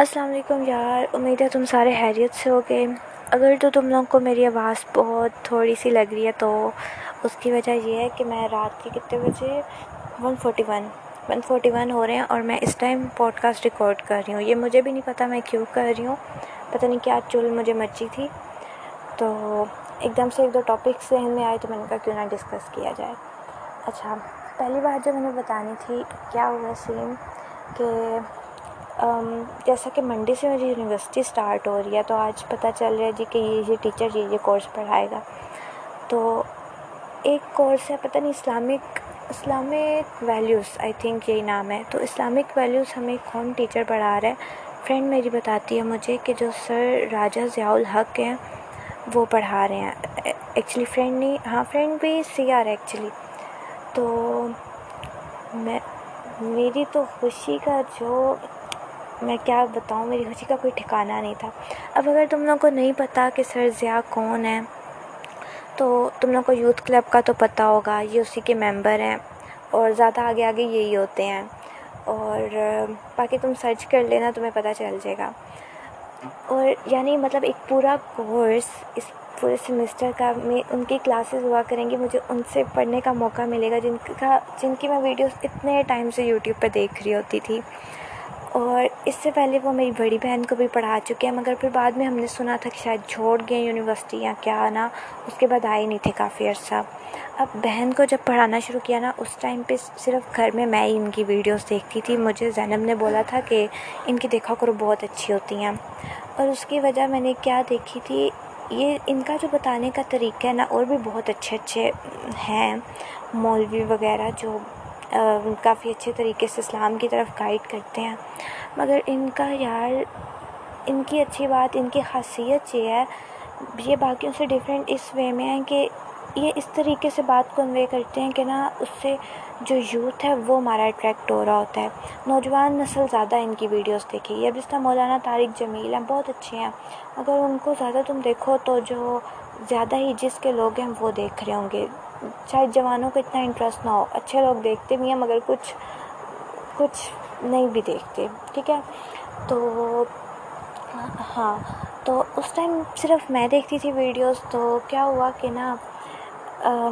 السلام علیکم یار، امید ہے تم سارے خیریت سے ہو گے اگر تو تم لوگ کو میری آواز بہت تھوڑی سی لگ رہی ہے تو اس کی وجہ یہ ہے کہ میں رات کے کتنے بجے؟ One forty one one forty one ہو رہے ہیں اور میں اس ٹائم پوڈ کاسٹ ریکارڈ کر رہی ہوں۔ یہ مجھے بھی نہیں پتہ میں کیوں کر رہی ہوں۔ پتہ نہیں کیا چل مجھے مچی تھی۔ تو ایک دم سے ایک دو ٹاپکس ذہن میں آئے تو میں نے کہا کیوں نہ ڈسکس کیا جائے۔ اچھا پہلی بات جو ہمیں بتانی تھی، کیا ہوا سین کہ جیسا کہ منڈے سے میری یونیورسٹی اسٹارٹ ہو رہی ہے، تو آج پتہ چل رہا ہے جی کہ یہ یہ ٹیچر یہ یہ کورس پڑھائے گا۔ تو ایک کورس ہے، پتہ نہیں Islamic Islamic values I think یہی نام ہے۔ تو اسلامک ویلیوز ہمیں کون ٹیچر پڑھا رہا ہے؟ فرینڈ میری بتاتی ہے مجھے کہ جو سر راجہ ضیاء الحق ہیں، وہ پڑھا رہے ہیں۔ ایکچولی فرینڈ نہیں ہاں فرینڈ بھی سی آر ایکچولی تو میں، میری تو خوشی کا جو میں کیا بتاؤں، میری خوشی کا کوئی ٹھکانہ نہیں تھا۔ اب اگر تم لوگ کو نہیں پتہ کہ سر ضیاء کون ہیں تو تم لوگ کو یوتھ کلب کا تو پتہ ہوگا، یہ اسی کے ممبر ہیں۔ اور زیادہ آگے آگے یہی ہوتے ہیں۔ اور باقی تم سرچ کر لینا، تمہیں پتہ چل جائے گا۔ اور یعنی مطلب ایک پورا کورس اس پورے سیمسٹر کا میں ان کی کلاسز ہوا کریں گی، مجھے ان سے پڑھنے کا موقع ملے گا۔ جن کا، جن کی میں ویڈیوز اتنے ٹائم سے یوٹیوب پہ دیکھ رہی ہوتی تھی۔ اور اس سے پہلے وہ میری بڑی بہن کو بھی پڑھا چکے ہیں، مگر پھر بعد میں ہم نے سنا تھا کہ شاید چھوڑ گئے یونیورسٹی یا کیا، نا؟ اس کے بعد آئے نہیں تھے کافی عرصہ۔ اب بہن کو جب پڑھانا شروع کیا نا، اس ٹائم پہ صرف گھر میں میں ہی ان کی ویڈیوز دیکھتی تھی۔ مجھے زینب نے بولا تھا کہ ان کی دیکھا کرو، بہت اچھی ہوتی ہیں۔ اور اس کی وجہ میں نے کیا دیکھی تھی، یہ ان کا جو بتانے کا طریقہ ہے نا، اور بھی بہت اچھے اچھے ہیں، مولوی وغیرہ جو کافی اچھے طریقے سے اسلام کی طرف گائڈ کرتے ہیں۔ مگر ان کا یار، ان کی اچھی بات، ان کی خاصیت یہ ہے، یہ باقیوں سے ڈفرینٹ اس وے میں ہے کہ یہ اس طریقے سے بات کنوے کرتے ہیں کہ نا، اس سے جو یوتھ ہے، وہ ہمارا اٹریکٹ ہو رہا ہوتا ہے۔ نوجوان نسل زیادہ ان کی ویڈیوز دیکھے گی۔ اب جس طرح مولانا طارق جمیل ہیں، بہت اچھے ہیں۔ اگر ان کو زیادہ تم دیکھو تو جو زیادہ ہی جس کے لوگ ہیں، وہ دیکھ رہے ہوں گے۔ شاید جوانوں کو اتنا انٹرسٹ نہ ہو، اچھے لوگ دیکھتے بھی ہیں مگر کچھ کچھ نہیں بھی دیکھتے، ٹھیک ہے؟ تو ہاں تو اس ٹائم صرف میں دیکھتی تھی ویڈیوز تو کیا ہوا کہ نا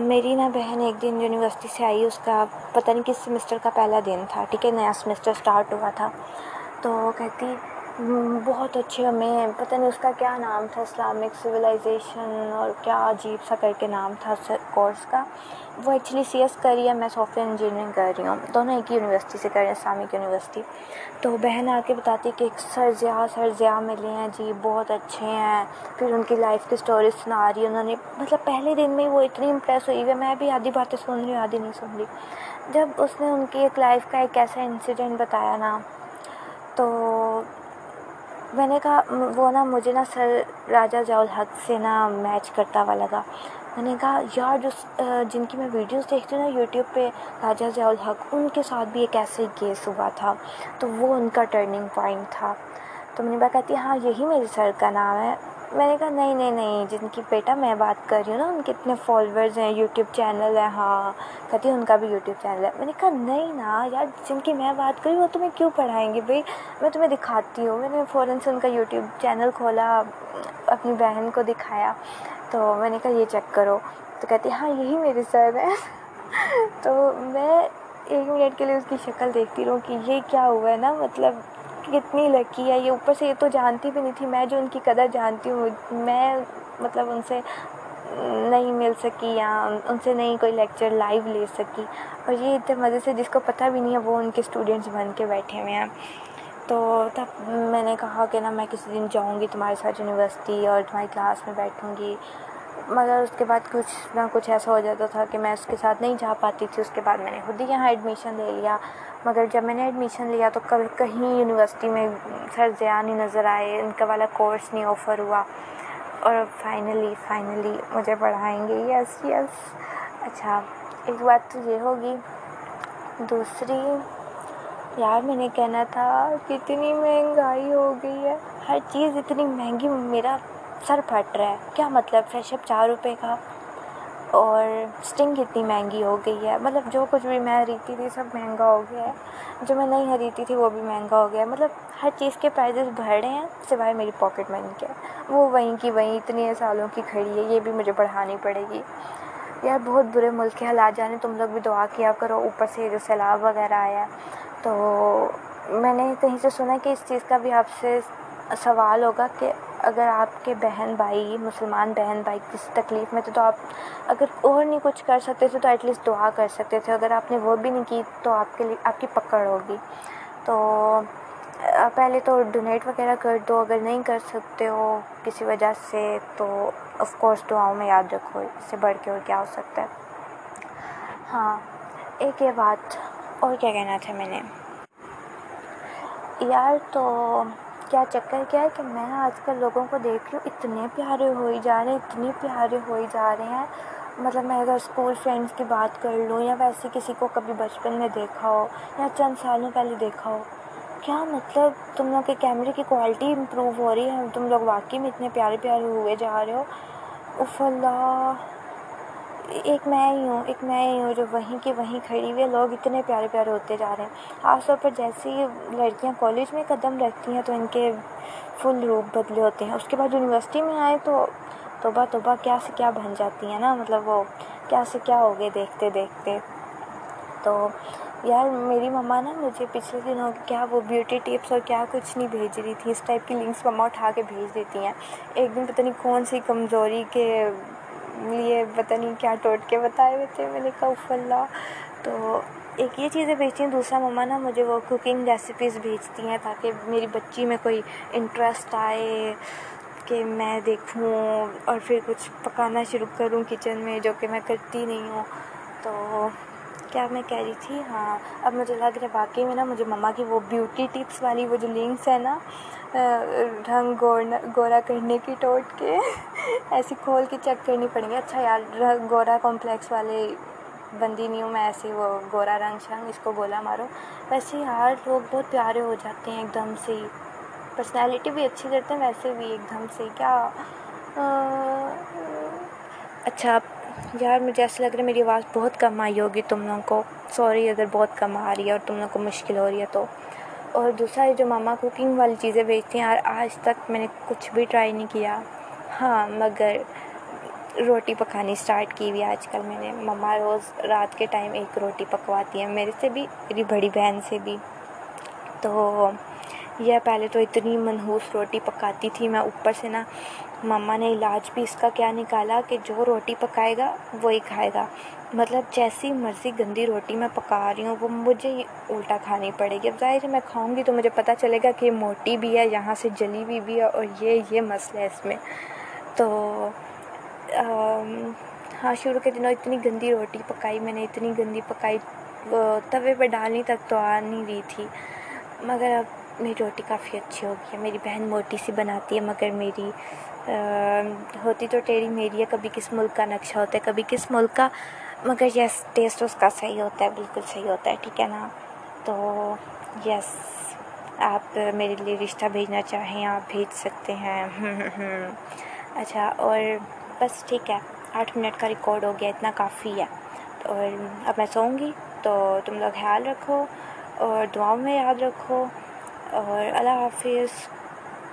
میری نا بہن ایک دن یونیورسٹی سے آئی، اس کا پتہ نہیں کس سیمسٹر کا پہلا دن تھا، ٹھیک ہے؟ نیا سیمسٹر اسٹارٹ ہوا تھا۔ تو کہتی بہت اچھے ہمیں۔ پتہ نہیں اس کا کیا نام تھا، اسلامک سویلائزیشن اور کیا عجیب سا کر کے نام تھا اس کورس کا۔ وہ ایکچولی سی ایس کر رہی ہے، میں سافٹ ویئر انجینئرنگ کر رہی ہوں۔ دونوں ایک ہی یونیورسٹی سے کر رہے ہیں، اسلامک یونیورسٹی تو بہن آ کے بتاتی کہ ایک سر ضیاء سر ضیاء ملے ہیں۔ جی بہت اچھے ہیں۔ پھر ان کی لائف کی اسٹوری سنا رہی ہے انہوں نے مطلب پہلے دن میں وہ اتنی امپریس ہوئی ہے۔ میں بھی آدھی باتیں سن رہی ہوں، آدھی نہیں سن رہی۔ جب اس نے ان کی ایک لائف کا ایک ایسا انسیڈنٹ بتایا نا، تو میں نے کہا وہ نا مجھے نا سر راجہ ضیاء الحق سے نا میچ کرتا ہوا لگا میں نے کہا، یار، جو جن کی میں ویڈیوز دیکھتی ہوں نا یوٹیوب پہ، راجہ ضیاء الحق ان کے ساتھ بھی ایک ایسے ہی کیس ہوا تھا۔ تو وہ ان کا ٹرننگ پوائنٹ تھا۔ تو منیبا کہتی ہے ہاں یہی میرے سر کا نام ہے۔ میں نے کہا، نہیں نہیں نہیں، جن کی بیٹا میں بات کر رہی ہوں نا، ان کے اتنے فالوورز ہیں یوٹیوب چینل ہے ہاں کہتی ہے ان کا بھی یوٹیوب چینل ہے۔ میں نے کہا، نہیں نا، یار، جن کی میں بات کر رہی ہوں، وہ تمہیں کیوں پڑھائیں گے بھائی؟ میں تمہیں دکھاتی ہوں۔ میں نے فوراً سے ان کا یوٹیوب چینل کھولا، اپنی بہن کو دکھایا۔ تو میں نے کہا، یہ چیک کرو۔ تو کہتی ہاں یہی میرے سر ہیں۔ تو میں ایک منٹ کے لیے اس کی شکل دیکھتی رہوں کہ یہ کیا ہوا ہے نا مطلب کتنی لکی ہے، یہ اوپر سے یہ تو جانتی بھی نہیں تھی، میں جو ان کی قدر جانتی ہوں، میں مطلب ان سے نہیں مل سکی یا ان سے نہیں کوئی لیکچر لائیو لے سکی۔ اور یہ اتنے مزے سے جس کو پتہ بھی نہیں ہے، وہ ان کے اسٹوڈینٹس بن کے بیٹھے ہوئے ہیں۔ تو تب میں نے کہا کہ نا میں کسی دن جاؤں گی تمہارے ساتھ یونیورسٹی اور تمہاری کلاس میں بیٹھوں گی۔ مگر اس کے بعد کچھ نہ کچھ ایسا ہو جاتا تھا کہ میں اس کے ساتھ نہیں جا پاتی تھی، اس کے بعد میں نے خود ہی یہاں ایڈمیشن لے لیا۔ مگر جب میں نے ایڈمیشن لیا تو کبھی کہیں یونیورسٹی میں سر ضیاء نہیں نظر آئے، ان کا والا کورس نہیں آفر ہوا۔ اور فائنلی فائنلی مجھے پڑھائیں گے۔ یس یس اچھا ایک بات تو یہ ہوگی۔ دوسری، یار میں نے کہنا تھا، کتنی مہنگائی ہو گئی ہے۔ ہر چیز اتنی مہنگی، میرا سر پھٹ رہا ہے۔ کیا مطلب فریش اپ چار روپے کا؟ اور اسٹنگ کتنی مہنگی ہو گئی ہے۔ مطلب جو کچھ بھی میں خریدتی تھی سب مہنگا ہو گیا ہے۔ جو میں نہیں خریدتی تھی وہ بھی مہنگا ہو گیا ہے۔ مطلب ہر چیز کے پرائزز بڑھ رہے ہیں، سوائے میری پاکٹ منی کے۔ وہ وہیں کی وہیں اتنے سالوں کی کھڑی ہے، یہ بھی مجھے بڑھانی پڑے گی۔ یار بہت برے ملک کے حالات جانے تم لوگ بھی دعا کیا کرو۔ اوپر سے جو سیلاب وغیرہ آیا ہے، تو میں نے کہیں سے سنا کہ اس چیز کا بھی آپ سے سوال ہوگا کہ اگر آپ کے بہن بھائی، مسلمان بہن بھائی کسی تکلیف میں تھے تو آپ اگر اور نہیں کچھ کر سکتے تھے تو ایٹ لیسٹ دعا کر سکتے تھے۔ اگر آپ نے وہ بھی نہیں کی تو آپ کے لیے، آپ کی پکڑ ہوگی۔ تو پہلے تو ڈونیٹ وغیرہ کر دو۔ اگر نہیں کر سکتے ہو کسی وجہ سے تو آف کورس دعاؤں میں یاد رکھو، اس سے بڑھ کے اور کیا ہو سکتا ہے۔ ہاں ایک یہ بات اور کیا کہنا تھا میں نے۔ یار تو کیا چکر کیا ہے کہ میں آج کل لوگوں کو دیکھ رہی ہوں، اتنے پیارے ہوئی جا رہے ہیں، اتنے پیارے ہوئی جا رہے ہیں۔ مطلب میں اگر اسکول فرینڈس کی بات کر لوں یا ویسے کسی کو کبھی بچپن میں دیکھا ہو یا چند سالوں پہلے دیکھا ہو، کیا مطلب تم لوگ کے کیمرے کی کوالٹی امپروو ہو رہی ہے؟ تم لوگ واقعی میں اتنے پیارے پیارے ہوئے جا رہے ہو؟ اف اللہ! ایک میں ہی ہوں، ایک میں ہی ہوں، جو وہیں کی وہیں کھڑی ہوئی ہے، لوگ اتنے پیارے پیارے ہوتے جا رہے ہیں۔ خاص طور پر جیسے ہی لڑکیاں کالج میں قدم رکھتی ہیں تو ان کے فل روپ بدلے ہوتے ہیں۔ اس کے بعد یونیورسٹی میں آئے تو توبہ توبہ کیا سے کیا بن جاتی ہیں نا؟ مطلب وہ کیا سے کیا ہو گئے دیکھتے دیکھتے۔ تو یار میری مما نا مجھے پچھلے دنوں کیا وہ بیوٹی ٹپس اور کیا کچھ نہیں بھیج رہی تھی۔ اس ٹائپ کی لنکس مما اٹھا کے بھیج دیتی ہیں۔ ایک دن پتہ نہیں کون سی کمزوری کے لیے پتہ نہیں کیا ٹوٹکے بتائے ہوئے تھے میں نے کہا اف اللہ۔ تو ایک یہ چیزیں بھیجتی ہیں، دوسرا مما نا مجھے وہ کوکنگ ریسیپیز بھیجتی ہیں تاکہ میری بچی میں کوئی انٹرسٹ آئے کہ میں دیکھوں اور پھر کچھ پکانا شروع کروں کچن میں جو کہ میں کرتی نہیں ہوں۔ تو کیا میں کہہ رہی تھی؟ ہاں اب مجھے لگ رہا ہے واقعی میں نا، مجھے مما کی وہ بیوٹی ٹپس والی وہ جو لنکس ہیں نا رنگ گورا کرنے کی ٹوٹکے ایسی کھول کے چیک کرنی پڑیں گی۔ اچھا یار گورا کمپلیکس والے بندی نہیں ہوں میں ایسی وہ گورا رنگ شنگ، اس کو گولا مارو۔ ویسے یار، لوگ بہت پیارے ہو جاتے ہیں ایک دم سے۔ ہی پرسنالٹی بھی اچھی کرتے ہیں، ویسے بھی ایک دم سے۔ کیا؟ اچھا یار مجھے ایسا لگ رہا ہے میری آواز بہت کم آئی ہوگی تم لوگوں کو۔ سوری اگر بہت کم آ رہی ہے اور تم لوگوں کو مشکل ہو رہی ہے تو۔ اور دوسرا، یہ جو ماما کوکنگ والی چیزیں بیچتی ہیں، یار آج تک میں نے کچھ بھی ٹرائی نہیں کیا۔ ہاں مگر روٹی پکانی اسٹارٹ کی ہوئی آج کل میں نے۔ مما روز رات کے ٹائم ایک روٹی پکواتی ہیں، میرے سے بھی، میری بڑی بہن سے بھی۔ تو یہ پہلے تو اتنی منحوس روٹی پکاتی تھی میں اوپر سے نا مما نے علاج بھی اس کا کیا نکالا کہ جو روٹی پکائے گا وہی کھائے گا۔ مطلب جیسی مرضی گندی روٹی میں پکا رہی ہوں، وہ مجھے ہی الٹا کھانی پڑے گی۔ اب ظاہر ہے میں کھاؤں گی تو مجھے پتہ چلے گا کہ یہ موٹی بھی ہے، یہاں سے جلی ہوئی بھی ہے اور یہ یہ مسئلہ ہے اس میں۔ تو ہاں شروع کے دنوں اتنی گندی روٹی پکائی، میں نے اتنی گندی پکائی توے پہ ڈالنی تک تو آ نہیں رہی تھی۔ مگر اب میری روٹی کافی اچھی ہو گئی ہے۔ میری بہن موٹی سی بناتی ہے، مگر میری ہوتی تو ٹیڑھی میری ہے۔ کبھی کس ملک کا نقشہ ہوتا ہے، کبھی کس ملک کا، مگر یس، ٹیسٹ اس کا صحیح ہوتا ہے، بالکل صحیح ہوتا ہے، ٹھیک ہے نا؟ تو یس، آپ میرے لیے رشتہ بھیجنا چاہیں، آپ بھیج سکتے ہیں۔ اچھا اور بس ٹھیک ہے، آٹھ منٹ کا ریکارڈ ہو گیا، اتنا کافی ہے۔ اور اب میں سوؤں گی، تو تم لوگ خیال رکھو اور دعاؤں میں یاد رکھو۔ اور اللہ حافظ۔